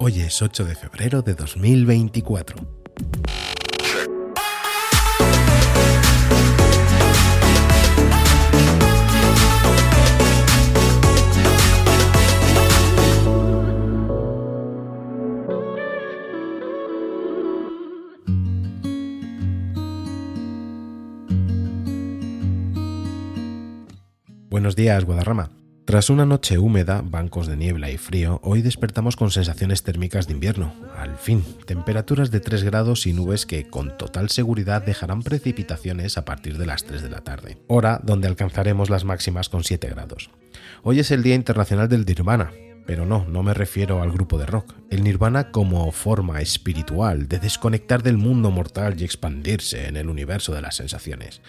Hoy es 8 de febrero de 2024. Buenos días, Guadarrama. Tras una noche húmeda, bancos de niebla y frío, hoy despertamos con sensaciones térmicas de invierno. Al fin, temperaturas de 3 grados y nubes que con total seguridad dejarán precipitaciones a partir de las 3 de la tarde, hora donde alcanzaremos las máximas con 7 grados. Hoy es el Día Internacional del Nirvana, pero no, no me refiero al grupo de rock. El nirvana como forma espiritual de desconectar del mundo mortal y expandirse en el universo de las sensaciones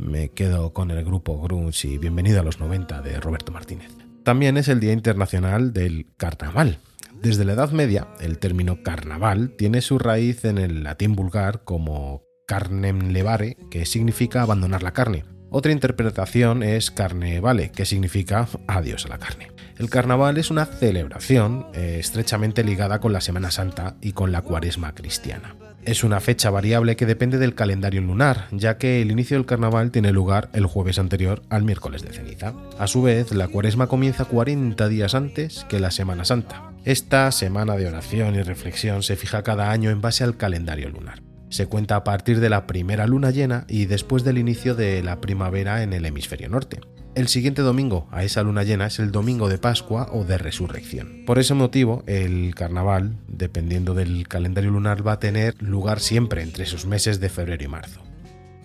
me quedo con el grupo Grunge y Bienvenido a los 90 de Roberto Martínez. También es el Día Internacional del Carnaval. Desde la Edad Media, el término carnaval tiene su raíz en el latín vulgar como carnem levare, que significa abandonar la carne. Otra interpretación es carne vale, que significa adiós a la carne. El carnaval es una celebración eh, estrechamente ligada con la Semana Santa y con la cuaresma cristiana. Es una fecha variable que depende del calendario lunar, ya que el inicio del carnaval tiene lugar el jueves anterior al miércoles de ceniza. A su vez, la cuaresma comienza 40 días antes que la Semana Santa. Esta semana de oración y reflexión se fija cada año en base al calendario lunar. Se cuenta a partir de la primera luna llena y después del inicio de la primavera en el hemisferio norte. El siguiente domingo a esa luna llena es el domingo de Pascua o de Resurrección. Por ese motivo, el carnaval, dependiendo del calendario lunar, va a tener lugar siempre entre esos meses de febrero y marzo.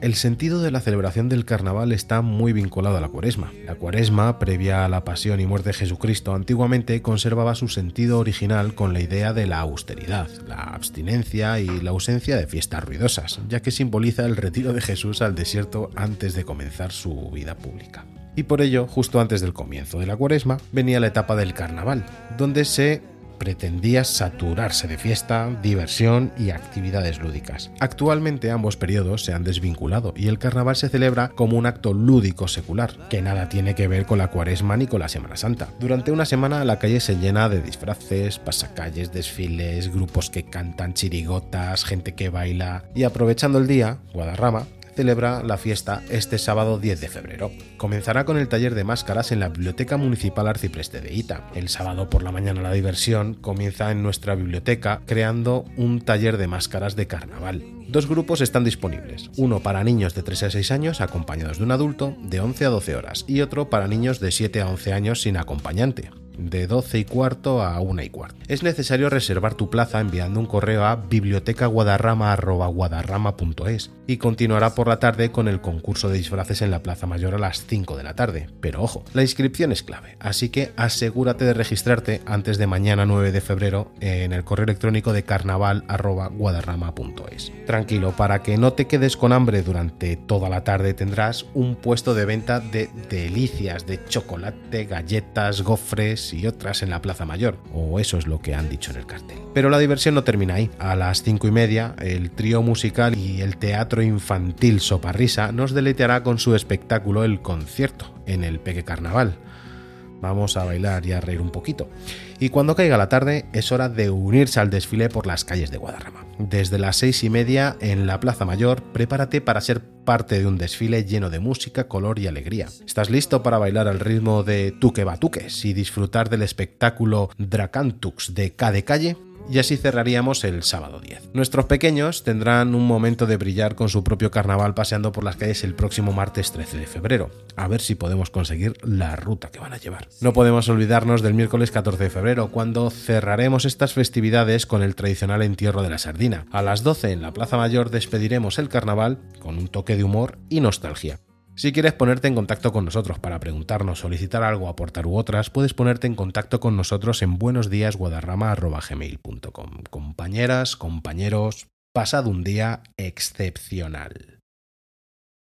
El sentido de la celebración del carnaval está muy vinculado a la cuaresma. La cuaresma, previa a la pasión y muerte de Jesucristo, antiguamente conservaba su sentido original con la idea de la austeridad, la abstinencia y la ausencia de fiestas ruidosas, ya que simboliza el retiro de Jesús al desierto antes de comenzar su vida pública y por ello, justo antes del comienzo de la cuaresma, venía la etapa del carnaval, donde se pretendía saturarse de fiesta, diversión y actividades lúdicas. Actualmente ambos periodos se han desvinculado y el carnaval se celebra como un acto lúdico secular, que nada tiene que ver con la cuaresma ni con la Semana Santa. Durante una semana la calle se llena de disfraces, pasacalles, desfiles, grupos que cantan chirigotas, gente que baila y aprovechando el día, Guadarrama celebra la fiesta este sábado 10 de febrero. Comenzará con el taller de máscaras en la Biblioteca Municipal Arcipreste de Ita. El sábado por la mañana la diversión comienza en nuestra biblioteca creando un taller de máscaras de carnaval. Dos grupos están disponibles, uno para niños de 3 a 6 años acompañados de un adulto de 11 a 12 horas y otro para niños de 7 a 11 años sin acompañante de 12 y cuarto a 1 y cuarto. Es necesario reservar tu plaza enviando un correo a bibliotecaguadarrama.guadarrama.es y continuará por la tarde con el concurso de disfraces en la Plaza Mayor a las 5 de la tarde. Pero ojo, la inscripción es clave, así que asegúrate de registrarte antes de mañana 9 de febrero en el correo electrónico de carnaval.guadarrama.es. Tranquilo, para que no te quedes con hambre durante toda la tarde tendrás un puesto de venta de delicias de chocolate, galletas, gofres, y otras en la Plaza Mayor, o eso es lo que han dicho en el cartel. Pero la diversión no termina ahí. A las cinco y media, el trío musical y el teatro infantil Soparrisa nos deleiteará con su espectáculo El Concierto en el Peque Carnaval. Vamos a bailar y a reír un poquito. Y cuando caiga la tarde es hora de unirse al desfile por las calles de Guadarrama. Desde las seis y media en la Plaza Mayor, prepárate para ser parte de un desfile lleno de música, color y alegría. ¿Estás listo para bailar al ritmo de Tuque Batuques y disfrutar del espectáculo Dracantux de K de Calle? Y así cerraríamos el sábado 10. Nuestros pequeños tendrán un momento de brillar con su propio carnaval paseando por las calles el próximo martes 13 de febrero. A ver si podemos conseguir la ruta que van a llevar. No podemos olvidarnos del miércoles 14 de febrero, cuando cerraremos estas festividades con el tradicional entierro de la sardina. A las 12 en la Plaza Mayor despediremos el carnaval con un toque de humor y nostalgia. Si quieres ponerte en contacto con nosotros para preguntarnos, solicitar algo, aportar u otras, puedes ponerte en contacto con nosotros en buenosdíasguadarrama.gmail.com. Compañeras, compañeros, pasad un día excepcional.